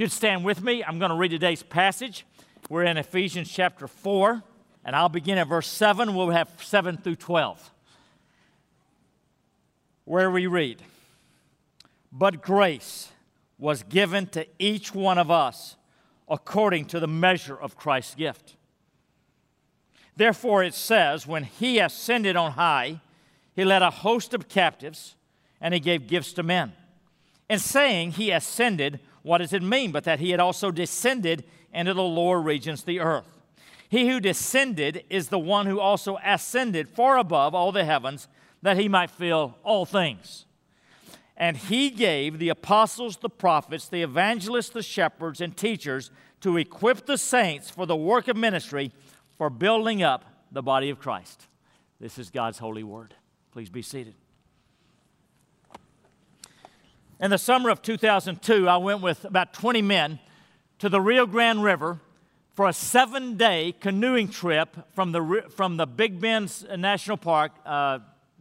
you'd stand with me, I'm going to read today's passage. We're in Ephesians chapter 4, and I'll begin at verse 7. We'll have 7 through 12, where we read, But grace was given to each one of us according to the measure of Christ's gift. Therefore, it says, When he ascended on high, he led a host of captives and he gave gifts to men. In saying he ascended, what does it mean? But that he had also descended into the lower regions of the earth. He who descended is the one who also ascended far above all the heavens that he might fill all things. And he gave the apostles, the prophets, the evangelists, the shepherds, and teachers to equip the saints for the work of ministry for building up the body of Christ. This is God's holy word. Please be seated. In the summer of 2002, I went with about 20 men to the Rio Grande River for a seven day canoeing trip from the, from the Big Bend National Park uh,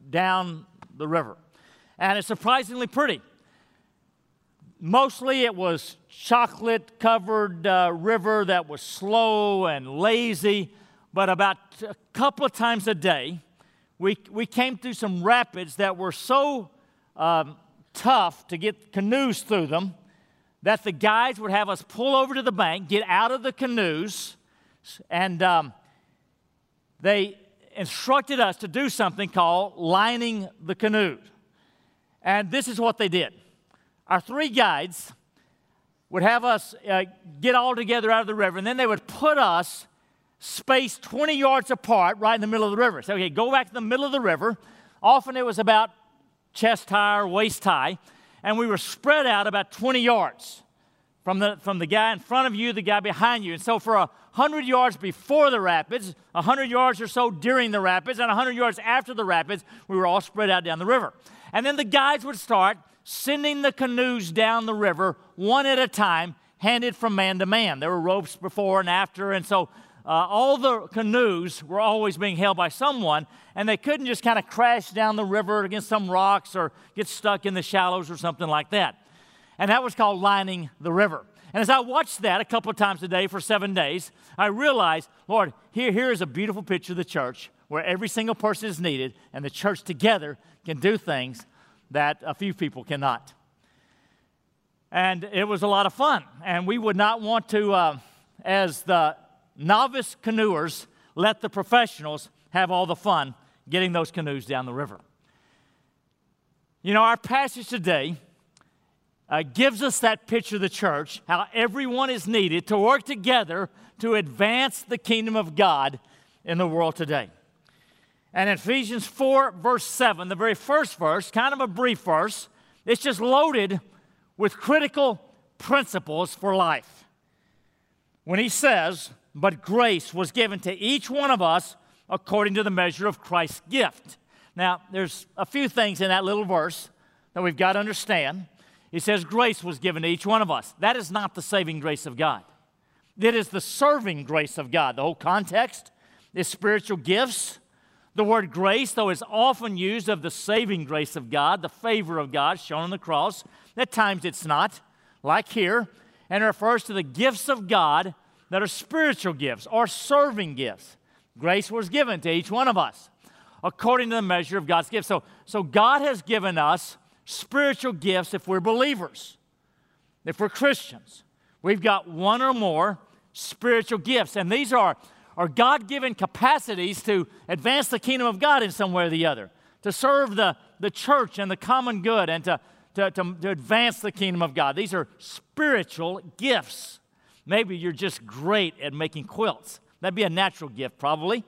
down the river. And it's surprisingly pretty. Mostly it was chocolate covered uh, river that was slow and lazy, but about a couple of times a day, we, we came through some rapids that were so um, tough to get canoes through them that the guides would have us pull over to the bank, get out of the canoes, and um, they instructed us to do something called lining the canoe. And this is what they did. Our three guides would have us uh, get all together out of the river, and then they would put us spaced 20 yards apart right in the middle of the river. So, okay, go back to the middle of the river. Often it was about chest high or waist high, and we were spread out about 20 yards from the, from the guy in front of you, the guy behind you. And so, for a 100 yards before the rapids, 100 yards or so during the rapids, and 100 yards after the rapids, we were all spread out down the river. And then the guides would start sending the canoes down the river one at a time, handed from man to man. There were ropes before and after, and so uh, all the canoes were always being held by someone, and they couldn't just kind of crash down the river against some rocks or get stuck in the shallows or something like that. And that was called lining the river. And as I watched that a couple of times a day for seven days, I realized, Lord, here, here is a beautiful picture of the church where every single person is needed, and the church together can do things that a few people cannot. And it was a lot of fun. And we would not want to, uh, as the novice canoers let the professionals have all the fun getting those canoes down the river. You know, our passage today uh, gives us that picture of the church, how everyone is needed to work together to advance the kingdom of God in the world today. And in Ephesians 4, verse 7, the very first verse, kind of a brief verse, it's just loaded with critical principles for life. When he says, but grace was given to each one of us according to the measure of Christ's gift. Now, there's a few things in that little verse that we've got to understand. He says grace was given to each one of us. That is not the saving grace of God. It is the serving grace of God. The whole context is spiritual gifts. The word grace, though, is often used of the saving grace of God, the favor of God shown on the cross. At times it's not, like here, and refers to the gifts of God that are spiritual gifts or serving gifts. Grace was given to each one of us according to the measure of God's gift. So, so God has given us spiritual gifts if we're believers, if we're Christians. We've got one or more spiritual gifts, and these are, are God given capacities to advance the kingdom of God in some way or the other, to serve the, the church and the common good, and to, to, to, to advance the kingdom of God. These are spiritual gifts. Maybe you're just great at making quilts. That'd be a natural gift, probably.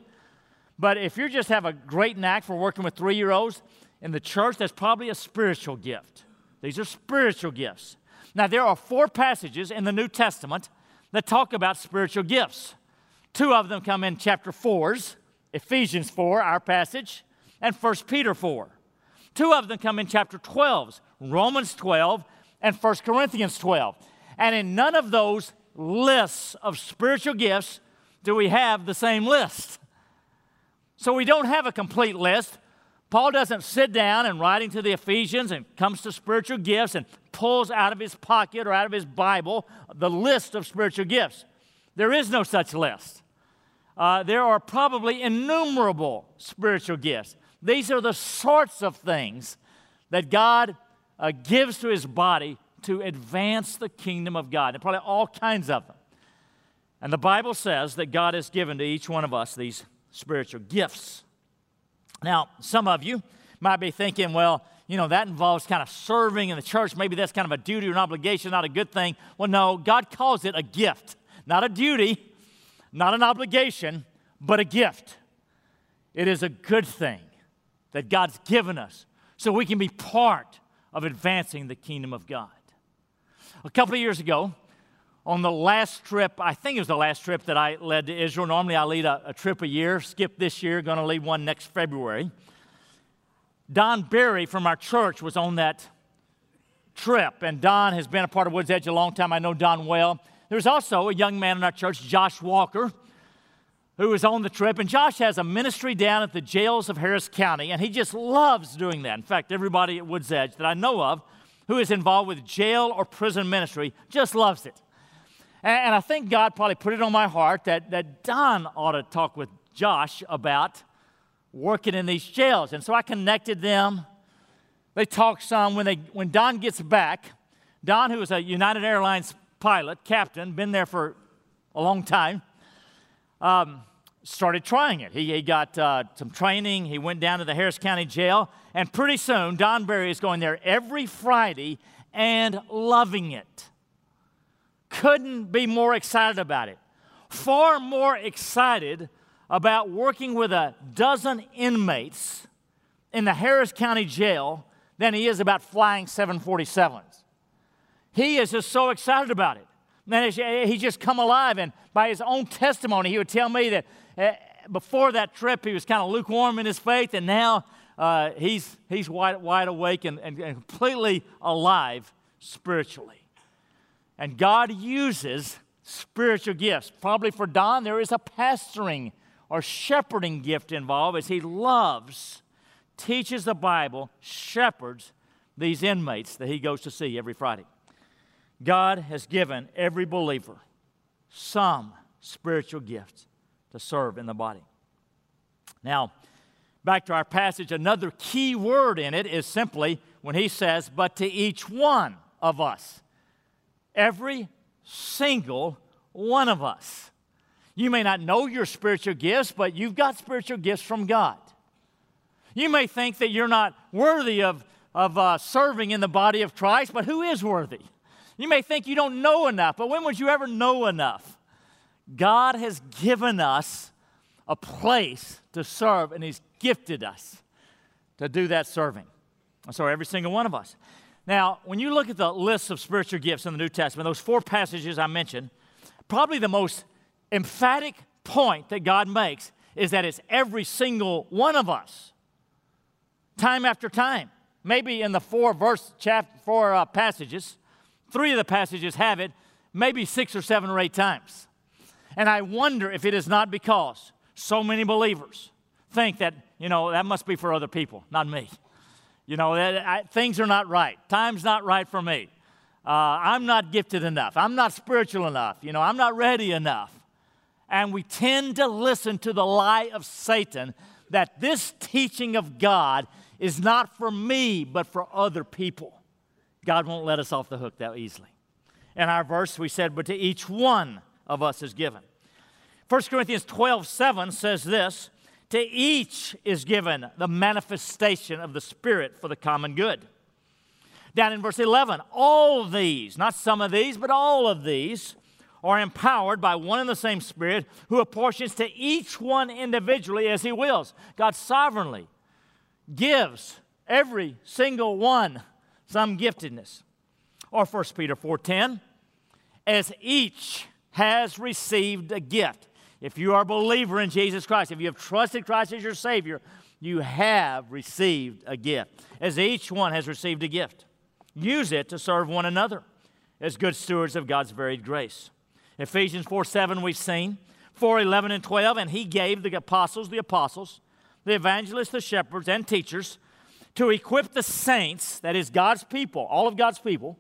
But if you just have a great knack for working with three year olds in the church, that's probably a spiritual gift. These are spiritual gifts. Now, there are four passages in the New Testament that talk about spiritual gifts. Two of them come in chapter 4's, Ephesians 4, our passage, and 1 Peter 4. Two of them come in chapter 12's, Romans 12 and 1 Corinthians 12. And in none of those lists of spiritual gifts do we have the same list. So we don't have a complete list, Paul doesn't sit down and writing to the Ephesians and comes to spiritual gifts and pulls out of his pocket or out of his Bible the list of spiritual gifts. There is no such list. Uh, there are probably innumerable spiritual gifts. These are the sorts of things that God uh, gives to his body to advance the kingdom of God. And probably all kinds of them. And the Bible says that God has given to each one of us these spiritual gifts. Now, some of you might be thinking, well, you know, that involves kind of serving in the church. Maybe that's kind of a duty or an obligation, not a good thing. Well, no, God calls it a gift, not a duty, not an obligation, but a gift. It is a good thing that God's given us so we can be part of advancing the kingdom of God. A couple of years ago, on the last trip, I think it was the last trip that I led to Israel. Normally I lead a, a trip a year, skip this year, going to lead one next February. Don Barry from our church was on that trip, and Don has been a part of Woods Edge a long time. I know Don well. There's also a young man in our church, Josh Walker, who was on the trip. And Josh has a ministry down at the jails of Harris County, and he just loves doing that. In fact, everybody at Woods Edge that I know of who is involved with jail or prison ministry just loves it. And, I think God probably put it on my heart that, that Don ought to talk with Josh about working in these jails. And so I connected them. They talked some. When, they, when Don gets back, Don, who is a United Airlines pilot, captain, been there for a long time, um, started trying it. He, he got uh, some training. He went down to the Harris County Jail. And pretty soon, Don Barry is going there every Friday and loving it couldn't be more excited about it. Far more excited about working with a dozen inmates in the Harris County Jail than he is about flying 747s. He is just so excited about it. Man, he's just come alive. And by his own testimony, he would tell me that before that trip, he was kind of lukewarm in his faith, and now uh, he's, he's wide, wide awake and, and, and completely alive spiritually. And God uses spiritual gifts. Probably for Don, there is a pastoring or shepherding gift involved as he loves, teaches the Bible, shepherds these inmates that he goes to see every Friday. God has given every believer some spiritual gifts to serve in the body. Now, back to our passage, another key word in it is simply when he says, but to each one of us. Every single one of us. You may not know your spiritual gifts, but you've got spiritual gifts from God. You may think that you're not worthy of, of uh, serving in the body of Christ, but who is worthy? You may think you don't know enough, but when would you ever know enough? God has given us a place to serve, and He's gifted us to do that serving. So, every single one of us. Now, when you look at the list of spiritual gifts in the New Testament, those four passages I mentioned, probably the most emphatic point that God makes is that it's every single one of us, time after time. Maybe in the four verse chapter four uh, passages, three of the passages have it, maybe six or seven or eight times. And I wonder if it is not because so many believers think that, you know, that must be for other people, not me. You know, I, things are not right. Time's not right for me. Uh, I'm not gifted enough. I'm not spiritual enough. You know, I'm not ready enough. And we tend to listen to the lie of Satan that this teaching of God is not for me, but for other people. God won't let us off the hook that easily. In our verse, we said, But to each one of us is given. 1 Corinthians 12 7 says this to each is given the manifestation of the Spirit for the common good. Down in verse 11, all these, not some of these, but all of these, are empowered by one and the same Spirit who apportions to each one individually as He wills. God sovereignly gives every single one some giftedness. Or 1 Peter 4:10, as each has received a gift. If you are a believer in Jesus Christ, if you have trusted Christ as your Savior, you have received a gift, as each one has received a gift. Use it to serve one another as good stewards of God's varied grace. Ephesians 4 7, we've seen. 4 11 and 12, and he gave the apostles the apostles, the evangelists, the shepherds, and teachers, to equip the saints, that is God's people, all of God's people,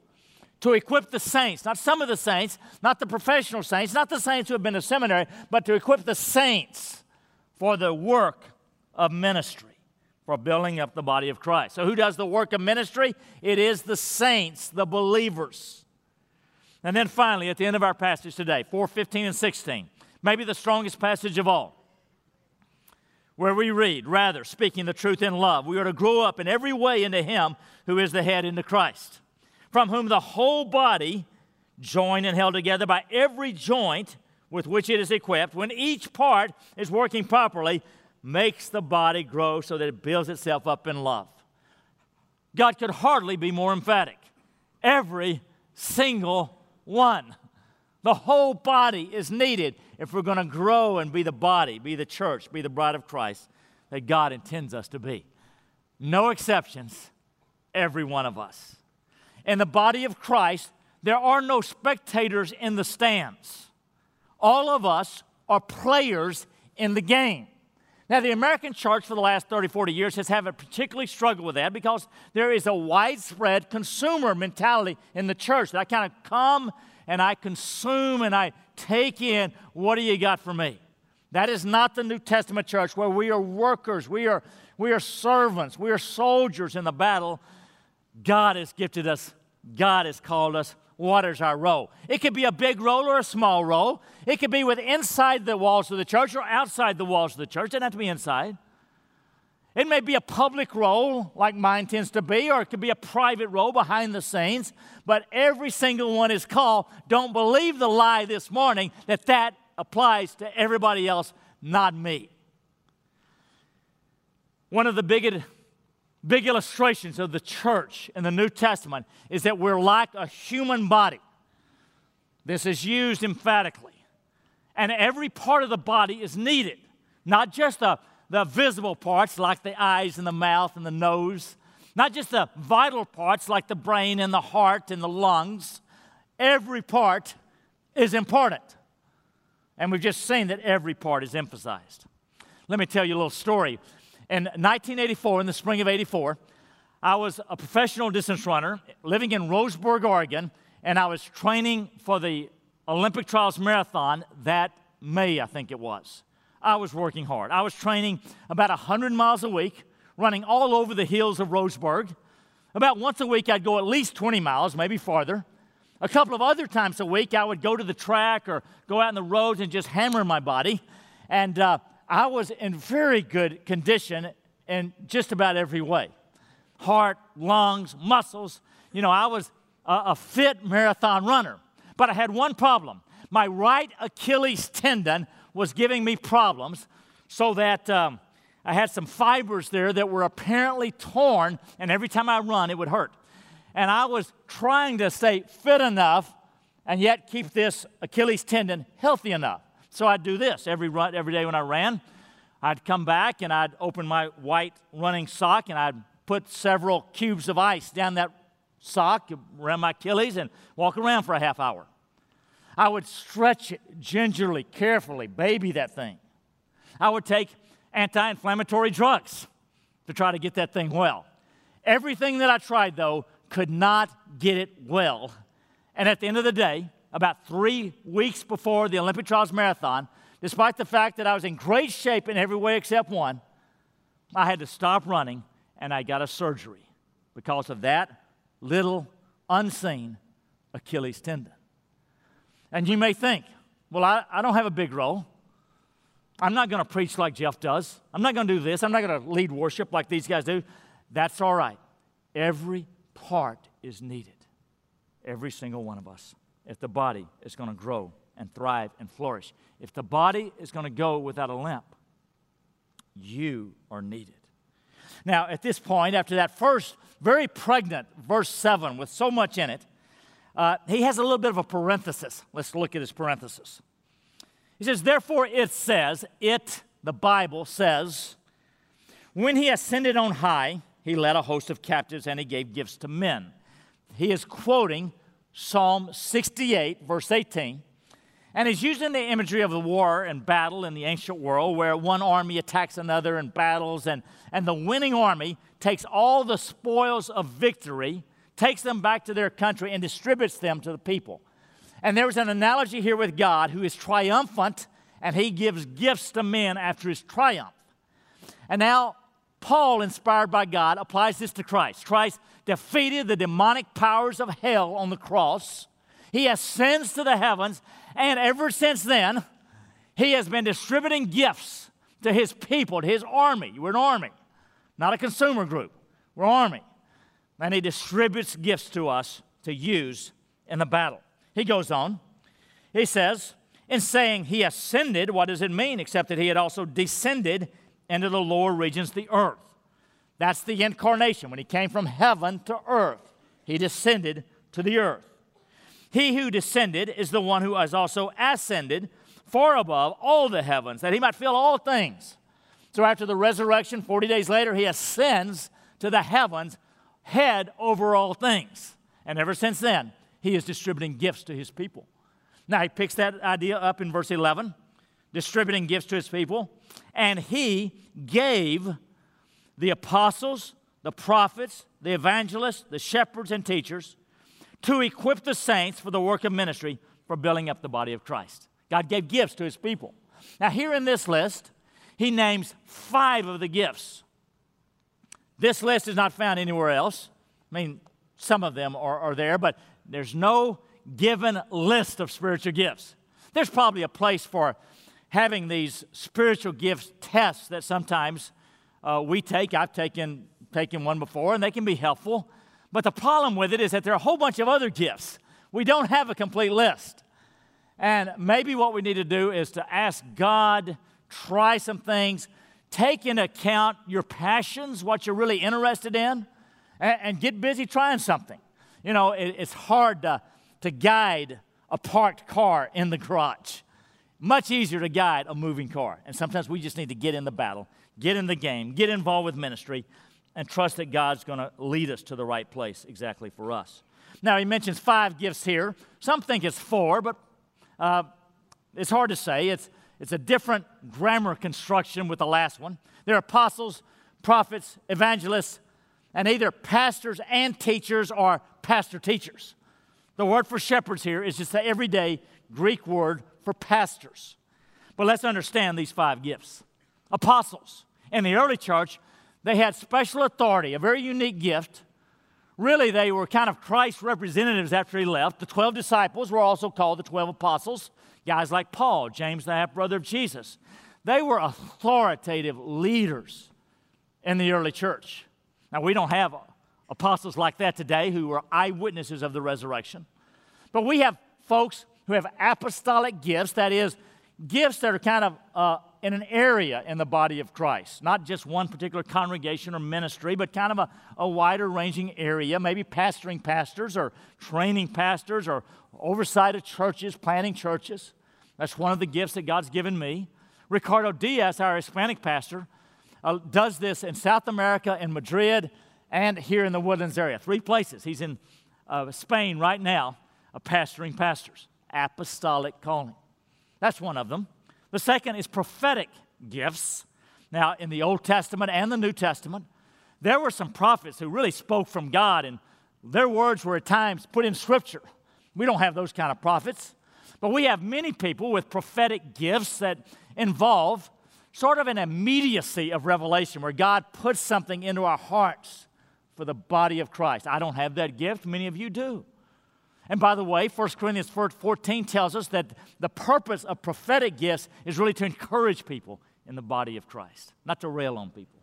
to equip the saints, not some of the saints, not the professional saints, not the saints who have been to seminary, but to equip the saints for the work of ministry, for building up the body of Christ. So, who does the work of ministry? It is the saints, the believers. And then finally, at the end of our passage today, 4 15 and 16, maybe the strongest passage of all where we read, Rather, speaking the truth in love, we are to grow up in every way into Him who is the head, into Christ, from whom the whole body, joined and held together by every joint with which it is equipped, when each part is working properly, makes the body grow so that it builds itself up in love. God could hardly be more emphatic. Every single one. The whole body is needed if we're going to grow and be the body, be the church, be the bride of Christ that God intends us to be. No exceptions, every one of us. In the body of Christ, there are no spectators in the stands. All of us are players in the game. Now, the American church for the last 30, 40 years has had a particularly struggle with that because there is a widespread consumer mentality in the church that I kind of come and I consume and I take in what do you got for me? That is not the New Testament church where we are workers, we are, we are servants, we are soldiers in the battle. God has gifted us, God has called us. What is our role? It could be a big role or a small role. It could be with inside the walls of the church or outside the walls of the church. It doesn't have to be inside. It may be a public role, like mine tends to be, or it could be a private role behind the scenes, but every single one is called. Don't believe the lie this morning that that applies to everybody else, not me. One of the big, big illustrations of the church in the New Testament is that we're like a human body. This is used emphatically. And every part of the body is needed, not just a the visible parts like the eyes and the mouth and the nose, not just the vital parts like the brain and the heart and the lungs. Every part is important. And we've just seen that every part is emphasized. Let me tell you a little story. In 1984, in the spring of 84, I was a professional distance runner living in Roseburg, Oregon, and I was training for the Olympic Trials Marathon that May, I think it was. I was working hard. I was training about 100 miles a week, running all over the hills of Roseburg. About once a week, I'd go at least 20 miles, maybe farther. A couple of other times a week, I would go to the track or go out in the roads and just hammer my body. And uh, I was in very good condition in just about every way heart, lungs, muscles. You know, I was a, a fit marathon runner. But I had one problem my right Achilles tendon was giving me problems so that um, I had some fibers there that were apparently torn, and every time I run, it would hurt. And I was trying to stay fit enough and yet keep this Achilles tendon healthy enough. So I'd do this every, run, every day when I ran. I'd come back and I'd open my white running sock and I'd put several cubes of ice down that sock around my Achilles and walk around for a half hour. I would stretch it gingerly, carefully, baby that thing. I would take anti inflammatory drugs to try to get that thing well. Everything that I tried, though, could not get it well. And at the end of the day, about three weeks before the Olympic Trials Marathon, despite the fact that I was in great shape in every way except one, I had to stop running and I got a surgery because of that little unseen Achilles tendon. And you may think, well, I, I don't have a big role. I'm not going to preach like Jeff does. I'm not going to do this. I'm not going to lead worship like these guys do. That's all right. Every part is needed. Every single one of us. If the body is going to grow and thrive and flourish, if the body is going to go without a limp, you are needed. Now, at this point, after that first very pregnant verse 7 with so much in it, uh, he has a little bit of a parenthesis. Let's look at his parenthesis. He says, Therefore, it says, it, the Bible says, when he ascended on high, he led a host of captives and he gave gifts to men. He is quoting Psalm 68, verse 18. And he's using the imagery of the war and battle in the ancient world where one army attacks another in battles, and, and the winning army takes all the spoils of victory, takes them back to their country, and distributes them to the people. And there was an analogy here with God who is triumphant and he gives gifts to men after his triumph. And now, Paul, inspired by God, applies this to Christ. Christ defeated the demonic powers of hell on the cross. He ascends to the heavens, and ever since then, he has been distributing gifts to his people, to his army. We're an army, not a consumer group. We're army. And he distributes gifts to us to use in the battle. He goes on. He says, in saying he ascended, what does it mean except that he had also descended into the lower regions, the earth? That's the incarnation. When he came from heaven to earth, he descended to the earth. He who descended is the one who has also ascended far above all the heavens, that he might fill all things. So after the resurrection, 40 days later, he ascends to the heavens, head over all things. And ever since then, he is distributing gifts to his people. Now, he picks that idea up in verse 11, distributing gifts to his people. And he gave the apostles, the prophets, the evangelists, the shepherds, and teachers to equip the saints for the work of ministry for building up the body of Christ. God gave gifts to his people. Now, here in this list, he names five of the gifts. This list is not found anywhere else. I mean, some of them are, are there, but there's no given list of spiritual gifts. There's probably a place for having these spiritual gifts tests that sometimes uh, we take. I've taken, taken one before, and they can be helpful. But the problem with it is that there are a whole bunch of other gifts. We don't have a complete list. And maybe what we need to do is to ask God, try some things, take into account your passions, what you're really interested in, and, and get busy trying something. You know, it, it's hard to, to guide a parked car in the garage. Much easier to guide a moving car. And sometimes we just need to get in the battle, get in the game, get involved with ministry, and trust that God's going to lead us to the right place exactly for us. Now, he mentions five gifts here. Some think it's four, but uh, it's hard to say. It's, it's a different grammar construction with the last one. There are apostles, prophets, evangelists, and either pastors and teachers or pastor teachers. The word for shepherds here is just the everyday Greek word for pastors. But let's understand these five gifts. Apostles. In the early church, they had special authority, a very unique gift. Really, they were kind of Christ's representatives after he left. The 12 disciples were also called the 12 apostles, guys like Paul, James, the half brother of Jesus. They were authoritative leaders in the early church. Now, we don't have apostles like that today who were eyewitnesses of the resurrection, but we have folks who have apostolic gifts, that is, gifts that are kind of uh, in an area in the body of Christ, not just one particular congregation or ministry, but kind of a, a wider ranging area, maybe pastoring pastors or training pastors or oversight of churches, planting churches. That's one of the gifts that God's given me. Ricardo Diaz, our Hispanic pastor, uh, does this in South America, in Madrid, and here in the Woodlands area. Three places. He's in uh, Spain right now, uh, pastoring pastors. Apostolic calling. That's one of them. The second is prophetic gifts. Now, in the Old Testament and the New Testament, there were some prophets who really spoke from God, and their words were at times put in Scripture. We don't have those kind of prophets, but we have many people with prophetic gifts that involve sort of an immediacy of revelation where God puts something into our hearts for the body of Christ. I don't have that gift, many of you do. And by the way, 1 Corinthians 14 tells us that the purpose of prophetic gifts is really to encourage people in the body of Christ, not to rail on people.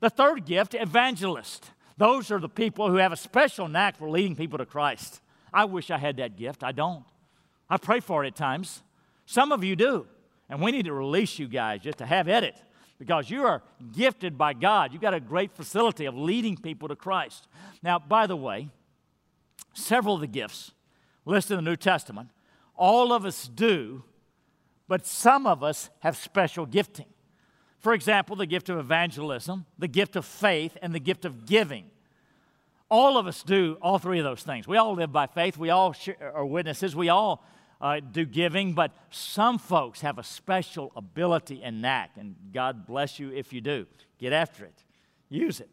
The third gift, evangelist. Those are the people who have a special knack for leading people to Christ. I wish I had that gift. I don't. I pray for it at times. Some of you do. And we need to release you guys just to have at it because you are gifted by God. You've got a great facility of leading people to Christ. Now, by the way, several of the gifts listed in the New Testament, all of us do, but some of us have special gifting. For example, the gift of evangelism, the gift of faith, and the gift of giving. All of us do all three of those things. We all live by faith. We all are witnesses. We all uh, do giving, but some folks have a special ability and knack, and God bless you if you do. Get after it, use it.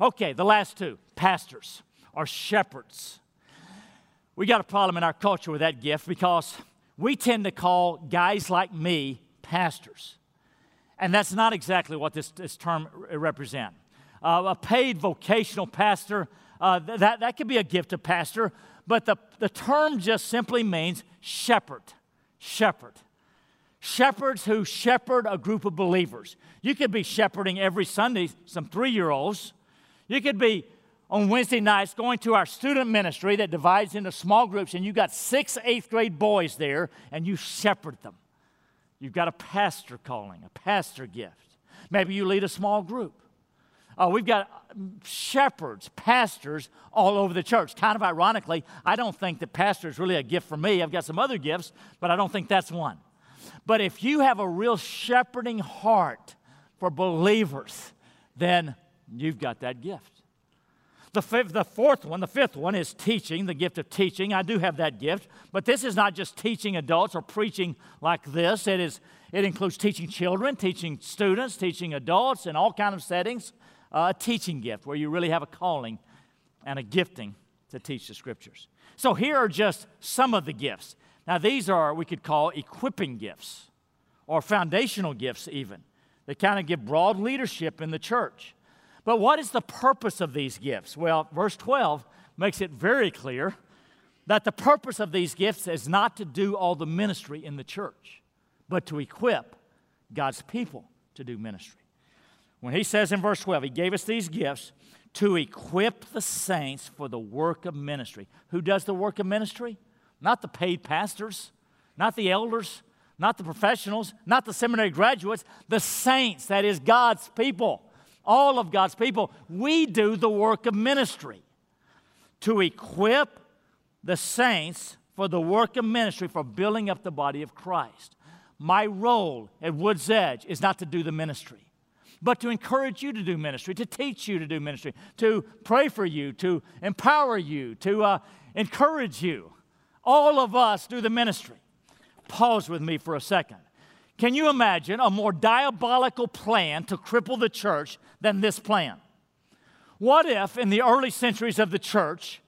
Okay, the last two pastors or shepherds. We got a problem in our culture with that gift because we tend to call guys like me pastors. And that's not exactly what this, this term represents. Uh, a paid vocational pastor, uh, that, that could be a gift of pastor, but the, the term just simply means shepherd. Shepherd. Shepherds who shepherd a group of believers. You could be shepherding every Sunday some three year olds. You could be on Wednesday nights going to our student ministry that divides into small groups, and you've got six eighth grade boys there, and you shepherd them. You've got a pastor calling, a pastor gift. Maybe you lead a small group. Uh, we've got shepherds, pastors all over the church. Kind of ironically, I don't think that pastor is really a gift for me. I've got some other gifts, but I don't think that's one. But if you have a real shepherding heart for believers, then you've got that gift. The, the fourth one, the fifth one is teaching, the gift of teaching. I do have that gift, but this is not just teaching adults or preaching like this. It, is, it includes teaching children, teaching students, teaching adults in all kind of settings. Uh, a teaching gift where you really have a calling and a gifting to teach the scriptures. So here are just some of the gifts. Now, these are, we could call equipping gifts or foundational gifts, even. They kind of give broad leadership in the church. But what is the purpose of these gifts? Well, verse 12 makes it very clear that the purpose of these gifts is not to do all the ministry in the church, but to equip God's people to do ministry. When he says in verse 12, he gave us these gifts to equip the saints for the work of ministry. Who does the work of ministry? Not the paid pastors, not the elders, not the professionals, not the seminary graduates, the saints, that is God's people all of God's people, we do the work of ministry to equip the saints for the work of ministry for building up the body of Christ. My role at Woods Edge is not to do the ministry, but to encourage you to do ministry, to teach you to do ministry, to pray for you, to empower you, to uh, encourage you. All of us do the ministry. Pause with me for a second. Can you imagine a more diabolical plan to cripple the church than this plan? What if, in the early centuries of the church,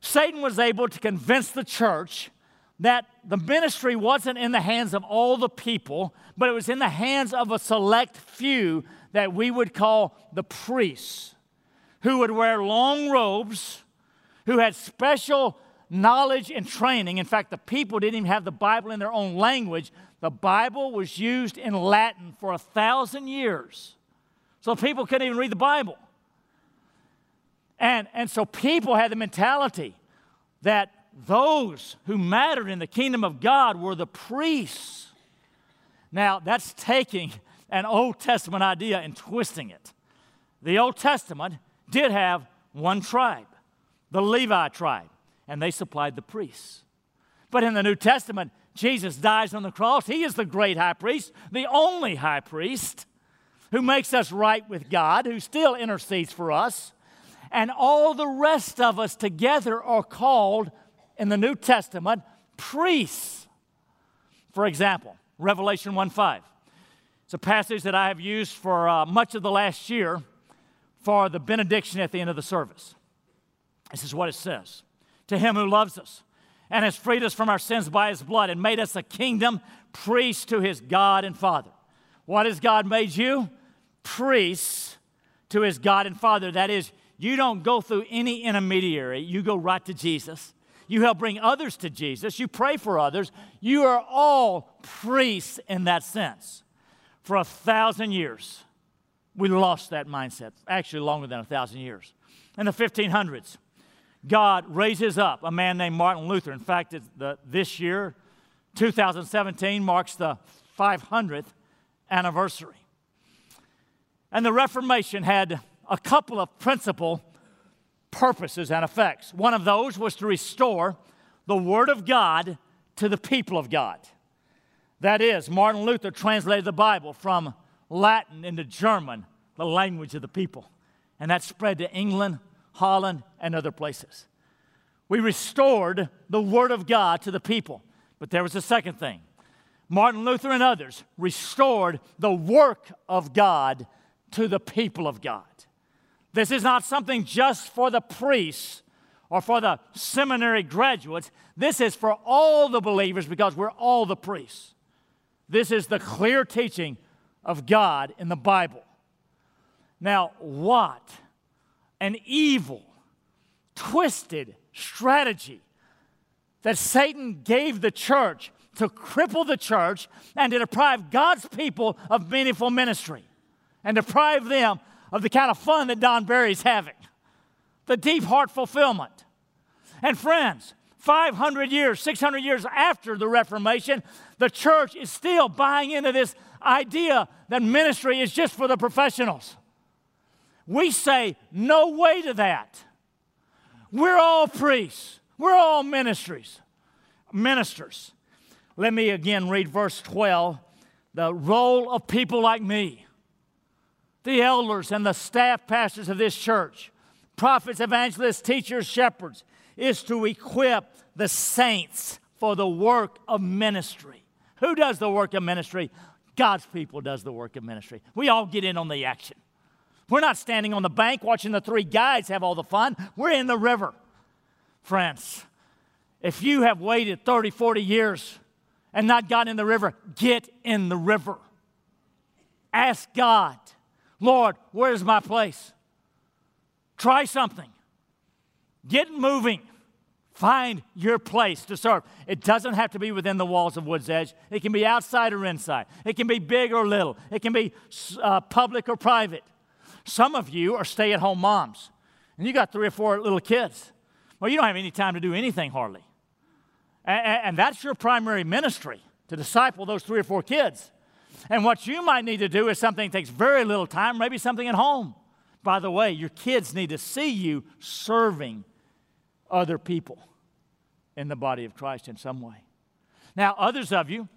Satan was able to convince the church that the ministry wasn't in the hands of all the people, but it was in the hands of a select few that we would call the priests, who would wear long robes, who had special knowledge and training. In fact, the people didn't even have the Bible in their own language, the Bible was used in Latin for a thousand years. So people couldn't even read the Bible. And, and so people had the mentality that those who mattered in the kingdom of God were the priests. Now, that's taking an Old Testament idea and twisting it. The Old Testament did have one tribe, the Levi tribe, and they supplied the priests. But in the New Testament, Jesus dies on the cross. He is the great high priest, the only high priest who makes us right with God, who still intercedes for us. And all the rest of us together are called in the New Testament priests. For example, Revelation 1 5. It's a passage that I have used for uh, much of the last year for the benediction at the end of the service. This is what it says To him who loves us and has freed us from our sins by his blood and made us a kingdom, priests to his God and Father. What has God made you? Priests to his God and Father. That is, you don't go through any intermediary, you go right to Jesus. You help bring others to Jesus. You pray for others. You are all priests in that sense. For a thousand years, we lost that mindset. Actually, longer than a thousand years. In the 1500s, God raises up a man named Martin Luther. In fact, the, this year, 2017, marks the 500th anniversary. And the Reformation had a couple of principal purposes and effects. One of those was to restore the Word of God to the people of God. That is, Martin Luther translated the Bible from Latin into German, the language of the people. And that spread to England, Holland, and other places. We restored the Word of God to the people. But there was a second thing. Martin Luther and others restored the work of God to the people of God. This is not something just for the priests or for the seminary graduates. This is for all the believers because we're all the priests. This is the clear teaching of God in the Bible. Now, what an evil, twisted strategy that Satan gave the church to cripple the church and to deprive God's people of meaningful ministry and deprive them of the kind of fun that Don Barry's having, the deep heart fulfillment. And friends, 500 years, 600 years after the Reformation, the church is still buying into this idea that ministry is just for the professionals. We say no way to that. We're all priests. We're all ministries. Ministers. Let me again read verse 12. The role of people like me, the elders and the staff pastors of this church, prophets, evangelists, teachers, shepherds, is to equip the saints for the work of ministry. Who does the work of ministry? God's people does the work of ministry. We all get in on the action. We're not standing on the bank watching the three guys have all the fun. We're in the river. Friends, if you have waited 30, 40 years and not gotten in the river, get in the river. Ask God, Lord, where's my place? Try something. Get moving. Find your place to serve. It doesn't have to be within the walls of Woods Edge. It can be outside or inside. It can be big or little. It can be uh, public or private. Some of you are stay at home moms, and you got three or four little kids. Well, you don't have any time to do anything hardly. And, and that's your primary ministry to disciple those three or four kids. And what you might need to do is something that takes very little time, maybe something at home. By the way, your kids need to see you serving other people in the body of Christ in some way. Now, others of you,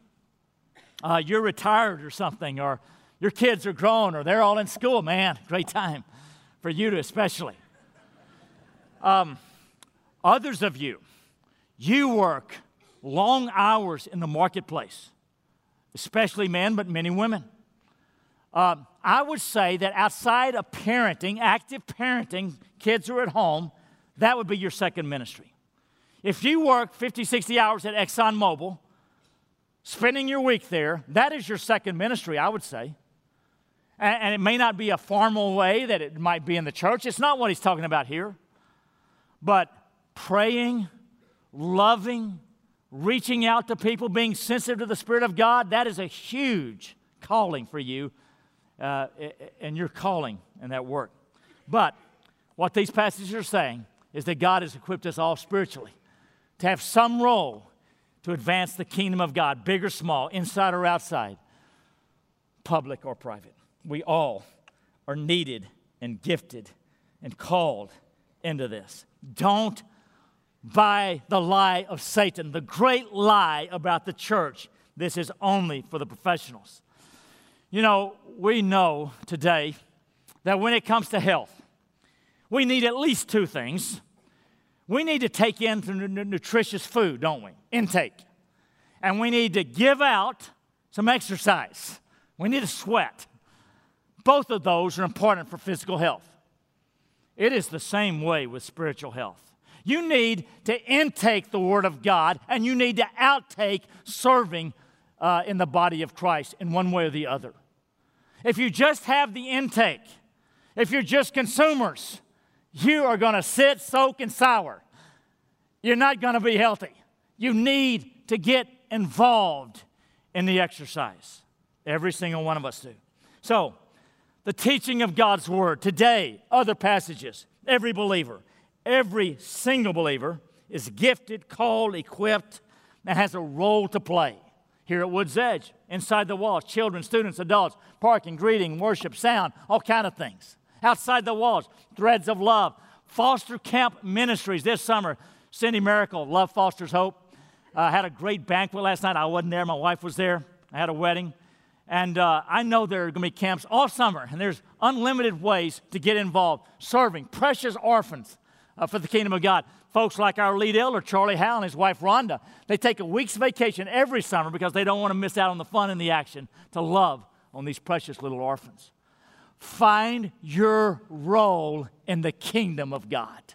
uh, you're retired or something, or your kids are grown, or they're all in school. Man, great time for you to especially. Um, others of you, you work long hours in the marketplace, especially men, but many women. Uh, I would say that outside of parenting, active parenting, kids are at home, that would be your second ministry. If you work 50, 60 hours at ExxonMobil, spending your week there, that is your second ministry, I would say. And, and it may not be a formal way that it might be in the church. It's not what he's talking about here. But praying, loving, reaching out to people, being sensitive to the Spirit of God, that is a huge calling for you uh, and your calling in that work. But what these passages are saying is that God has equipped us all spiritually to have some role to advance the kingdom of God, big or small, inside or outside, public or private. We all are needed and gifted and called into this. Don't buy the lie of Satan, the great lie about the church. This is only for the professionals. You know, we know today that when it comes to health, we need at least two things. We need to take in some nutritious food, don't we? Intake. And we need to give out some exercise. We need to sweat. Both of those are important for physical health. It is the same way with spiritual health. You need to intake the Word of God and you need to outtake serving uh, in the body of Christ in one way or the other. If you just have the intake, if you're just consumers, you are going to sit, soak, and sour. You're not going to be healthy. You need to get involved in the exercise. Every single one of us do. So, the teaching of God's Word today, other passages, every believer, every single believer is gifted, called, equipped, and has a role to play. Here at Woods Edge, inside the walls, children, students, adults, parking, greeting, worship, sound, all kind of things outside the walls, threads of love. Foster Camp Ministries this summer. Cindy Miracle, Love Fosters Hope. Uh, had a great banquet last night. I wasn't there, my wife was there. I had a wedding. And uh, I know there are going to be camps all summer, and there's unlimited ways to get involved, serving precious orphans uh, for the kingdom of God. folks like our lead elder, Charlie Howell, and his wife Rhonda, they take a week's vacation every summer because they don't want to miss out on the fun and the action to love on these precious little orphans. Find your role in the kingdom of God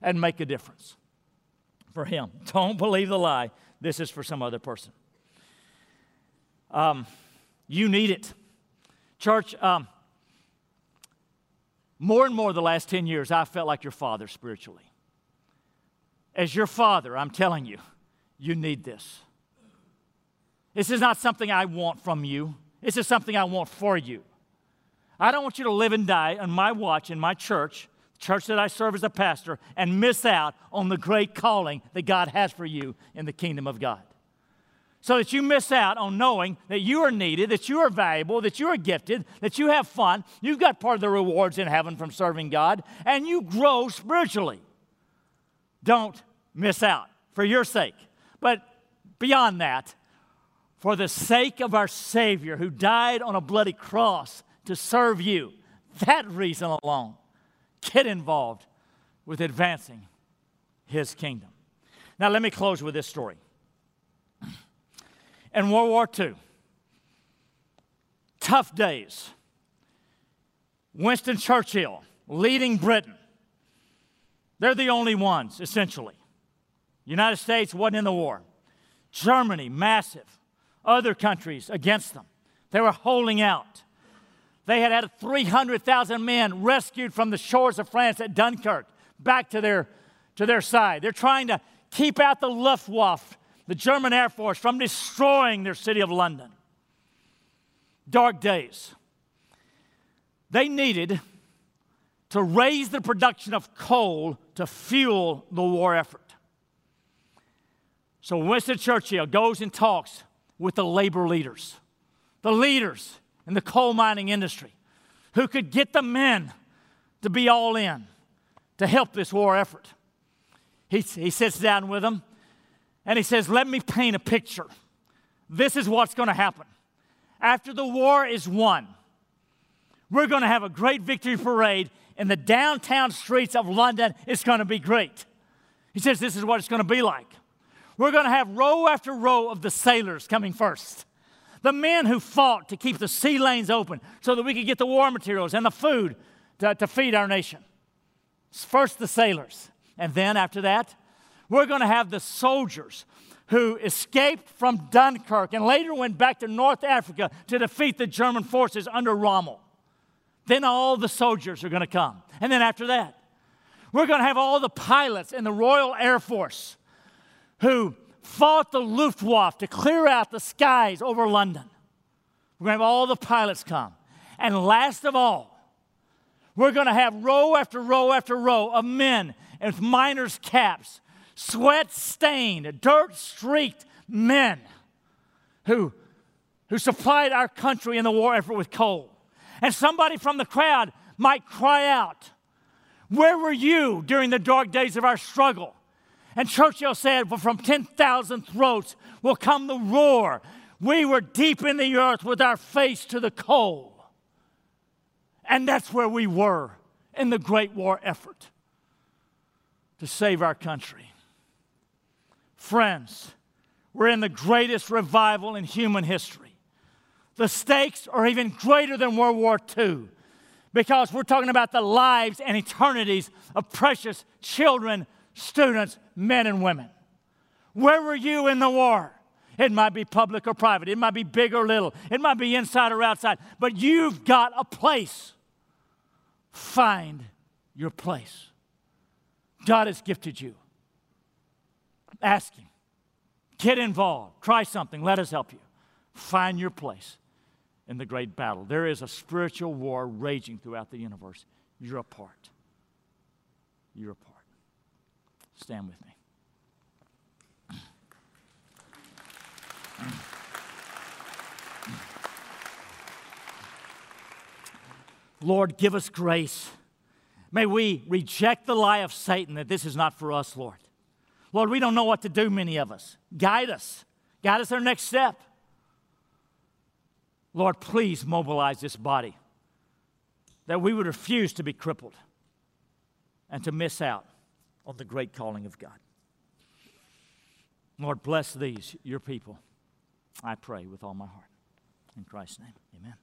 and make a difference for Him. Don't believe the lie. This is for some other person. Um, you need it. Church, um, more and more the last 10 years, I felt like your father spiritually. As your father, I'm telling you, you need this. This is not something I want from you, this is something I want for you. I don't want you to live and die on my watch in my church, church that I serve as a pastor, and miss out on the great calling that God has for you in the kingdom of God so that you miss out on knowing that you are needed, that you are valuable, that you are gifted, that you have fun. You've got part of the rewards in heaven from serving God, and you grow spiritually. Don't miss out for your sake. But beyond that, for the sake of our Savior who died on a bloody cross to serve you, that reason alone, get involved with advancing His kingdom. Now, let me close with this story and World War II. Tough days. Winston Churchill leading Britain. They're the only ones, essentially. United States wasn't in the war. Germany, massive. Other countries against them. They were holding out. They had had 300,000 men rescued from the shores of France at Dunkirk back to their, to their side. They're trying to keep out the Luftwaffe the German Air Force from destroying their city of London. Dark days. They needed to raise the production of coal to fuel the war effort. So Winston Churchill goes and talks with the labor leaders, the leaders in the coal mining industry, who could get the men to be all in to help this war effort. He, he sits down with them and he says, Let me paint a picture. This is what's going to happen. After the war is won, we're going to have a great victory parade in the downtown streets of London. It's going to be great. He says, This is what it's going to be like. We're going to have row after row of the sailors coming first. The men who fought to keep the sea lanes open so that we could get the war materials and the food to, to feed our nation. First, the sailors. And then after that, we're going to have the soldiers who escaped from Dunkirk and later went back to North Africa to defeat the German forces under Rommel. Then all the soldiers are going to come. And then after that, we're going to have all the pilots in the Royal Air Force who fought the Luftwaffe to clear out the skies over London. We're going to have all the pilots come. And last of all, we're going to have row after row after row of men with miners' caps sweat stained, dirt streaked men who, who supplied our country in the war effort with coal. And somebody from the crowd might cry out, Where were you during the dark days of our struggle? And Churchill said, well, From 10,000 throats will come the roar. We were deep in the earth with our face to the coal. And that's where we were in the Great War effort to save our country. Friends, we're in the greatest revival in human history. The stakes are even greater than World War II because we're talking about the lives and eternities of precious children, students, men, and women. Where were you in the war? It might be public or private, it might be big or little, it might be inside or outside, but you've got a place. Find your place. God has gifted you. Ask Him. Get involved. Try something. Let us help you. Find your place in the great battle. There is a spiritual war raging throughout the universe. You're a part. You're a part. Stand with me. Lord, give us grace. May we reject the lie of Satan that this is not for us, Lord. Lord, we don't know what to do, many of us. Guide us. Guide us our next step. Lord, please mobilize this body that we would refuse to be crippled and to miss out on the great calling of God. Lord, bless these, your people. I pray with all my heart. In Christ's name, amen.